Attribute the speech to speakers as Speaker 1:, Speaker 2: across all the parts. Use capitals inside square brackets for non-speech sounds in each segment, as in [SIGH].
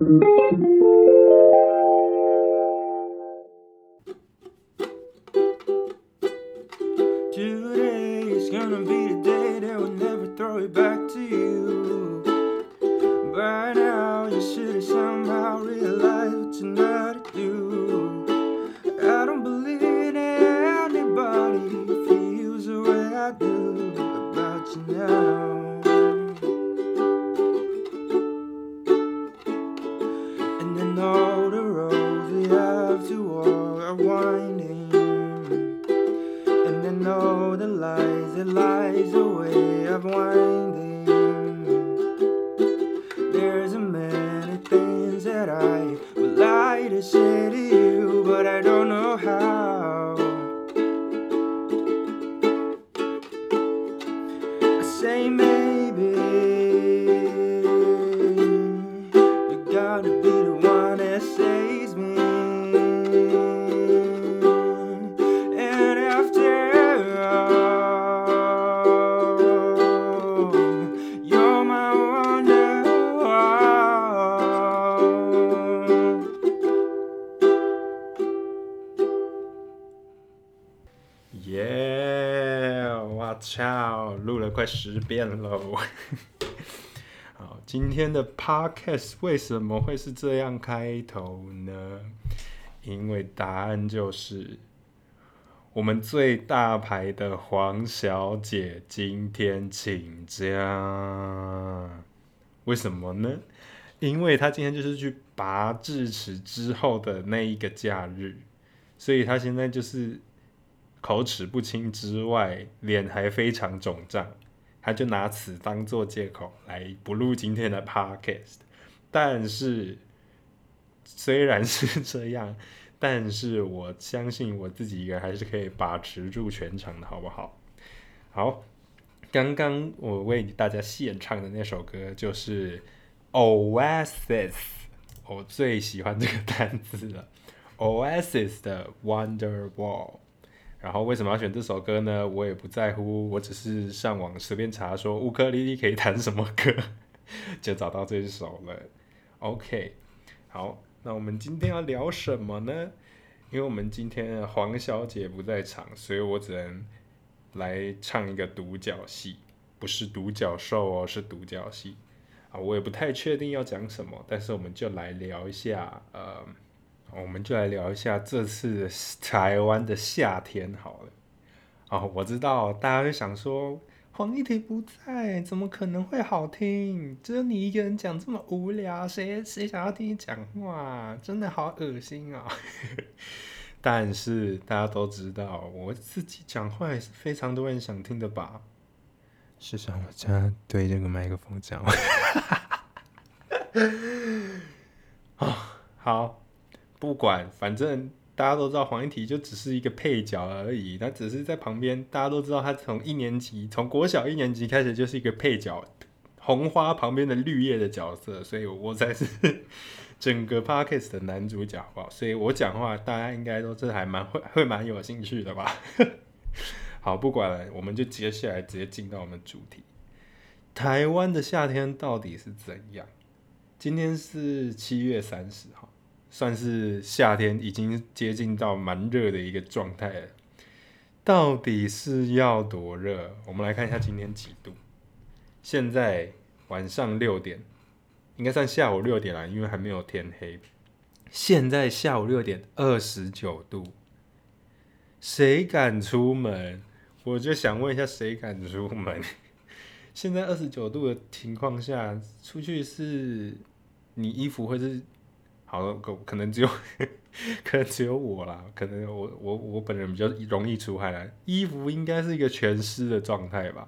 Speaker 1: Música winding. There's a many things that I would like to say to you, but I don't know how. I say maybe you gotta be the one.
Speaker 2: 耶！我操，录了快十遍喽！[LAUGHS] 好，今天的 podcast 为什么会是这样开头呢？因为答案就是我们最大牌的黄小姐今天请假。为什么呢？因为她今天就是去拔智齿之后的那一个假日，所以她现在就是口齿不清之外，脸还非常肿胀。他就拿此当做借口来不录今天的 podcast，但是虽然是这样，但是我相信我自己一个人还是可以把持住全场的，好不好？好，刚刚我为大家献唱的那首歌就是 Oasis，我最喜欢这个单词了，Oasis 的 Wonderwall。然后为什么要选这首歌呢？我也不在乎，我只是上网随便查说乌克丽丽可以弹什么歌，[LAUGHS] 就找到这首了。OK，好，那我们今天要聊什么呢？因为我们今天黄小姐不在场，所以我只能来唱一个独角戏，不是独角兽哦，是独角戏。啊，我也不太确定要讲什么，但是我们就来聊一下，呃。我们就来聊一下这次台湾的夏天好了。哦，我知道大家会想说，黄义婷不在，怎么可能会好听？只有你一个人讲这么无聊，谁谁想要听你讲话？真的好恶心啊！[LAUGHS] 但是大家都知道，我自己讲话也是非常多人想听的吧？是想我家对这个麦克风讲话。[LAUGHS] 哦，好。不管，反正大家都知道黄一提就只是一个配角而已，他只是在旁边。大家都知道他从一年级，从国小一年级开始就是一个配角，红花旁边的绿叶的角色，所以我才是 [LAUGHS] 整个 Parkes 的男主角好不好。所以我讲话，大家应该都是还蛮会会蛮有兴趣的吧。[LAUGHS] 好，不管了，我们就接下来直接进到我们主题。台湾的夏天到底是怎样？今天是七月三十号。算是夏天已经接近到蛮热的一个状态了，到底是要多热？我们来看一下今天几度。现在晚上六点，应该算下午六点了，因为还没有天黑。现在下午六点，二十九度，谁敢出门？我就想问一下，谁敢出门？[LAUGHS] 现在二十九度的情况下，出去是你衣服会是？好，可可能只有，[LAUGHS] 可能只有我啦。可能我我我本人比较容易出汗啦。衣服应该是一个全湿的状态吧？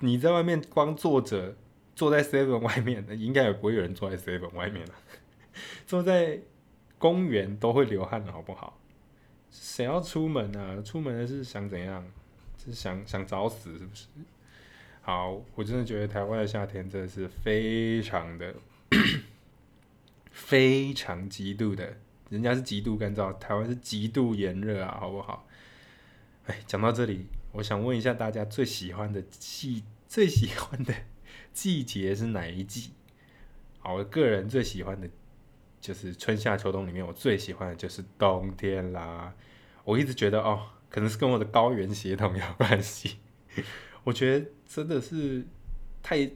Speaker 2: 你在外面光坐着，坐在 seven 外面，应该也不会有人坐在 seven 外面了。[LAUGHS] 坐在公园都会流汗的好不好？谁要出门啊？出门的是想怎样？是想想找死是不是？好，我真的觉得台湾的夏天真的是非常的。非常极度的，人家是极度干燥，台湾是极度炎热啊，好不好？哎，讲到这里，我想问一下大家最喜欢的季，最喜欢的季节是哪一季？好，我个人最喜欢的就是春夏秋冬里面，我最喜欢的就是冬天啦。我一直觉得哦，可能是跟我的高原血统有关系。[LAUGHS] 我觉得真的是太，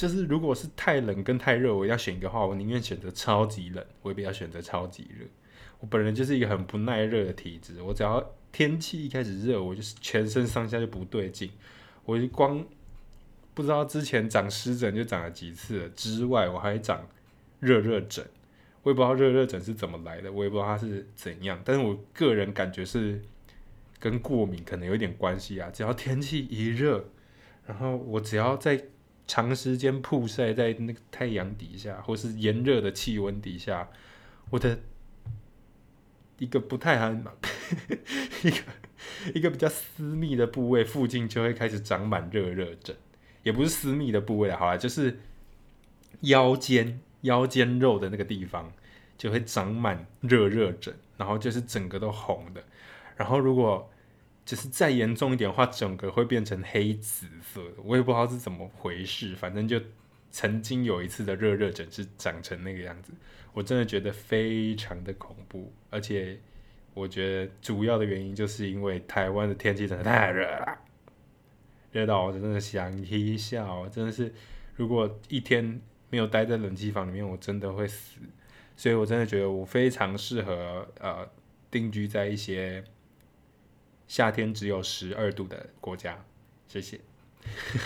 Speaker 2: 就是如果是太冷跟太热，我要选一个话，我宁愿选择超级冷，我也不要选择超级热。我本人就是一个很不耐热的体质，我只要天气一开始热，我就是全身上下就不对劲，我就光不知道之前长湿疹就长了几次，之外我还长热热疹，我也不知道热热疹是怎么来的，我也不知道它是怎样，但是我个人感觉是跟过敏可能有点关系啊，只要天气一热，然后我只要在长时间曝晒在那个太阳底下，或是炎热的气温底下，我的。一个不太好，[LAUGHS] 一个一个比较私密的部位附近就会开始长满热热疹，也不是私密的部位，好了，就是腰间腰间肉的那个地方就会长满热热疹，然后就是整个都红的，然后如果就是再严重一点的话，整个会变成黑紫色的，我也不知道是怎么回事，反正就曾经有一次的热热疹是长成那个样子。我真的觉得非常的恐怖，而且我觉得主要的原因就是因为台湾的天气真的太热了，热到我真的想踢笑，真的是如果一天没有待在冷气房里面，我真的会死。所以我真的觉得我非常适合呃定居在一些夏天只有十二度的国家。谢谢。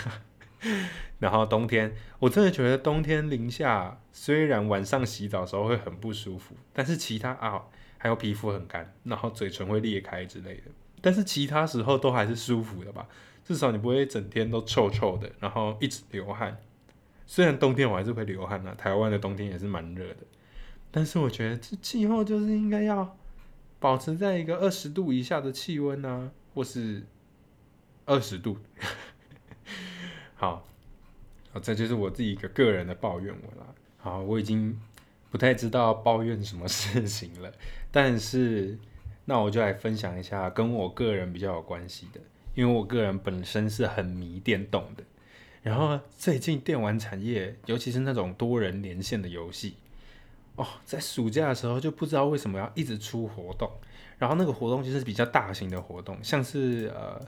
Speaker 2: [LAUGHS] 然后冬天，我真的觉得冬天零下，虽然晚上洗澡的时候会很不舒服，但是其他啊，还有皮肤很干，然后嘴唇会裂开之类的，但是其他时候都还是舒服的吧？至少你不会整天都臭臭的，然后一直流汗。虽然冬天我还是会流汗啊，台湾的冬天也是蛮热的，但是我觉得这气候就是应该要保持在一个二十度以下的气温啊，或是二十度。好，好，这就是我自己一个个人的抱怨文了。好，我已经不太知道抱怨什么事情了，但是那我就来分享一下跟我个人比较有关系的，因为我个人本身是很迷电动的。然后最近电玩产业，尤其是那种多人连线的游戏，哦，在暑假的时候就不知道为什么要一直出活动，然后那个活动就是比较大型的活动，像是呃，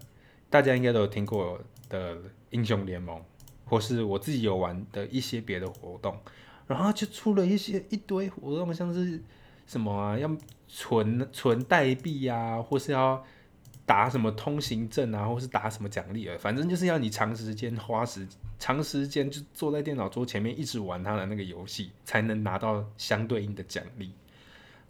Speaker 2: 大家应该都有听过的。英雄联盟，或是我自己有玩的一些别的活动，然后就出了一些一堆活动，像是什么啊，要存存代币啊，或是要打什么通行证啊，或是打什么奖励啊，反正就是要你长时间花时长时间就坐在电脑桌前面一直玩它的那个游戏，才能拿到相对应的奖励。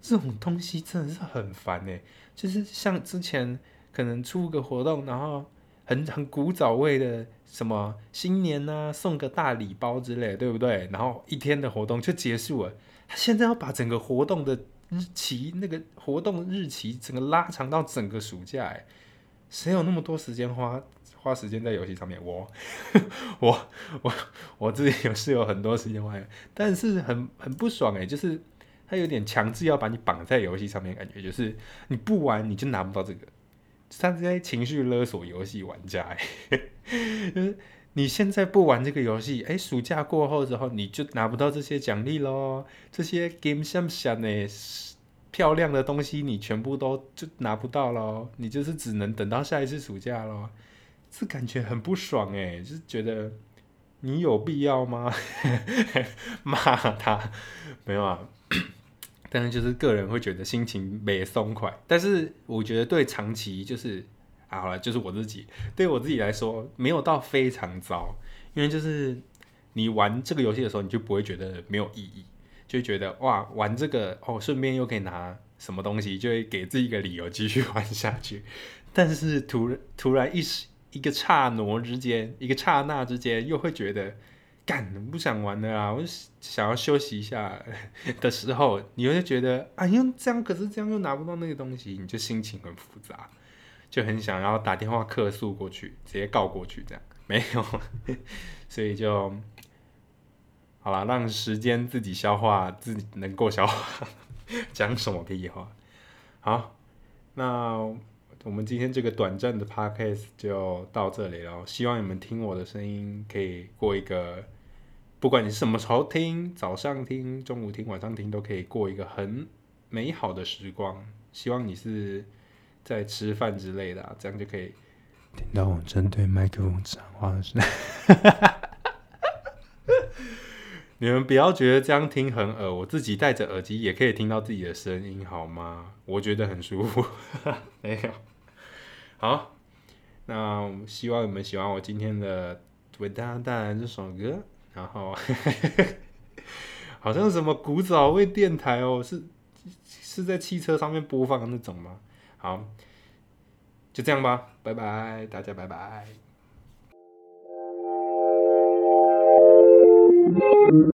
Speaker 2: 这种东西真的是很烦欸，就是像之前可能出个活动，然后。很很古早味的什么新年呐、啊，送个大礼包之类，对不对？然后一天的活动就结束了。他现在要把整个活动的日期，那个活动日期整个拉长到整个暑假，哎，谁有那么多时间花花时间在游戏上面？我 [LAUGHS] 我我我自己有是有很多时间玩，但是很很不爽哎，就是他有点强制要把你绑在游戏上面，感觉就是你不玩你就拿不到这个。他在情绪勒索游戏玩家，[LAUGHS] 就是你现在不玩这个游戏，哎，暑假过后之后你就拿不到这些奖励喽，这些 game 像像的漂亮的东西你全部都就拿不到喽，你就是只能等到下一次暑假喽，这感觉很不爽哎，就是觉得你有必要吗？[LAUGHS] 骂他。没有啊。但是就是个人会觉得心情没松快，但是我觉得对长期就是啊，好了，就是我自己对我自己来说没有到非常糟，因为就是你玩这个游戏的时候，你就不会觉得没有意义，就觉得哇，玩这个哦，顺便又可以拿什么东西，就会给自己一个理由继续 [LAUGHS] 玩下去。但是突突然一时一个刹那之间，一个刹那之间又会觉得。干，不想玩了啊！我就想要休息一下的时候，你会觉得，哎呦，这样可是这样又拿不到那个东西，你就心情很复杂，就很想要打电话客诉过去，直接告过去，这样没有，[LAUGHS] 所以就好了，让时间自己消化，自己能够消化，讲什么屁话？好，那我们今天这个短暂的 podcast 就到这里了，希望你们听我的声音可以过一个。不管你是什么时候听，早上听、中午听、晚上听，都可以过一个很美好的时光。希望你是在吃饭之类的啊，这样就可以听到我针对麦克风讲话的声音。[LAUGHS] 你们不要觉得这样听很耳，我自己戴着耳机也可以听到自己的声音，好吗？我觉得很舒服。[LAUGHS] 没有，好，那希望你们喜欢我今天的为大家带来这首歌。然后，[LAUGHS] 好像什么古早味电台哦，是是在汽车上面播放的那种吗？好，就这样吧，拜拜，大家拜拜。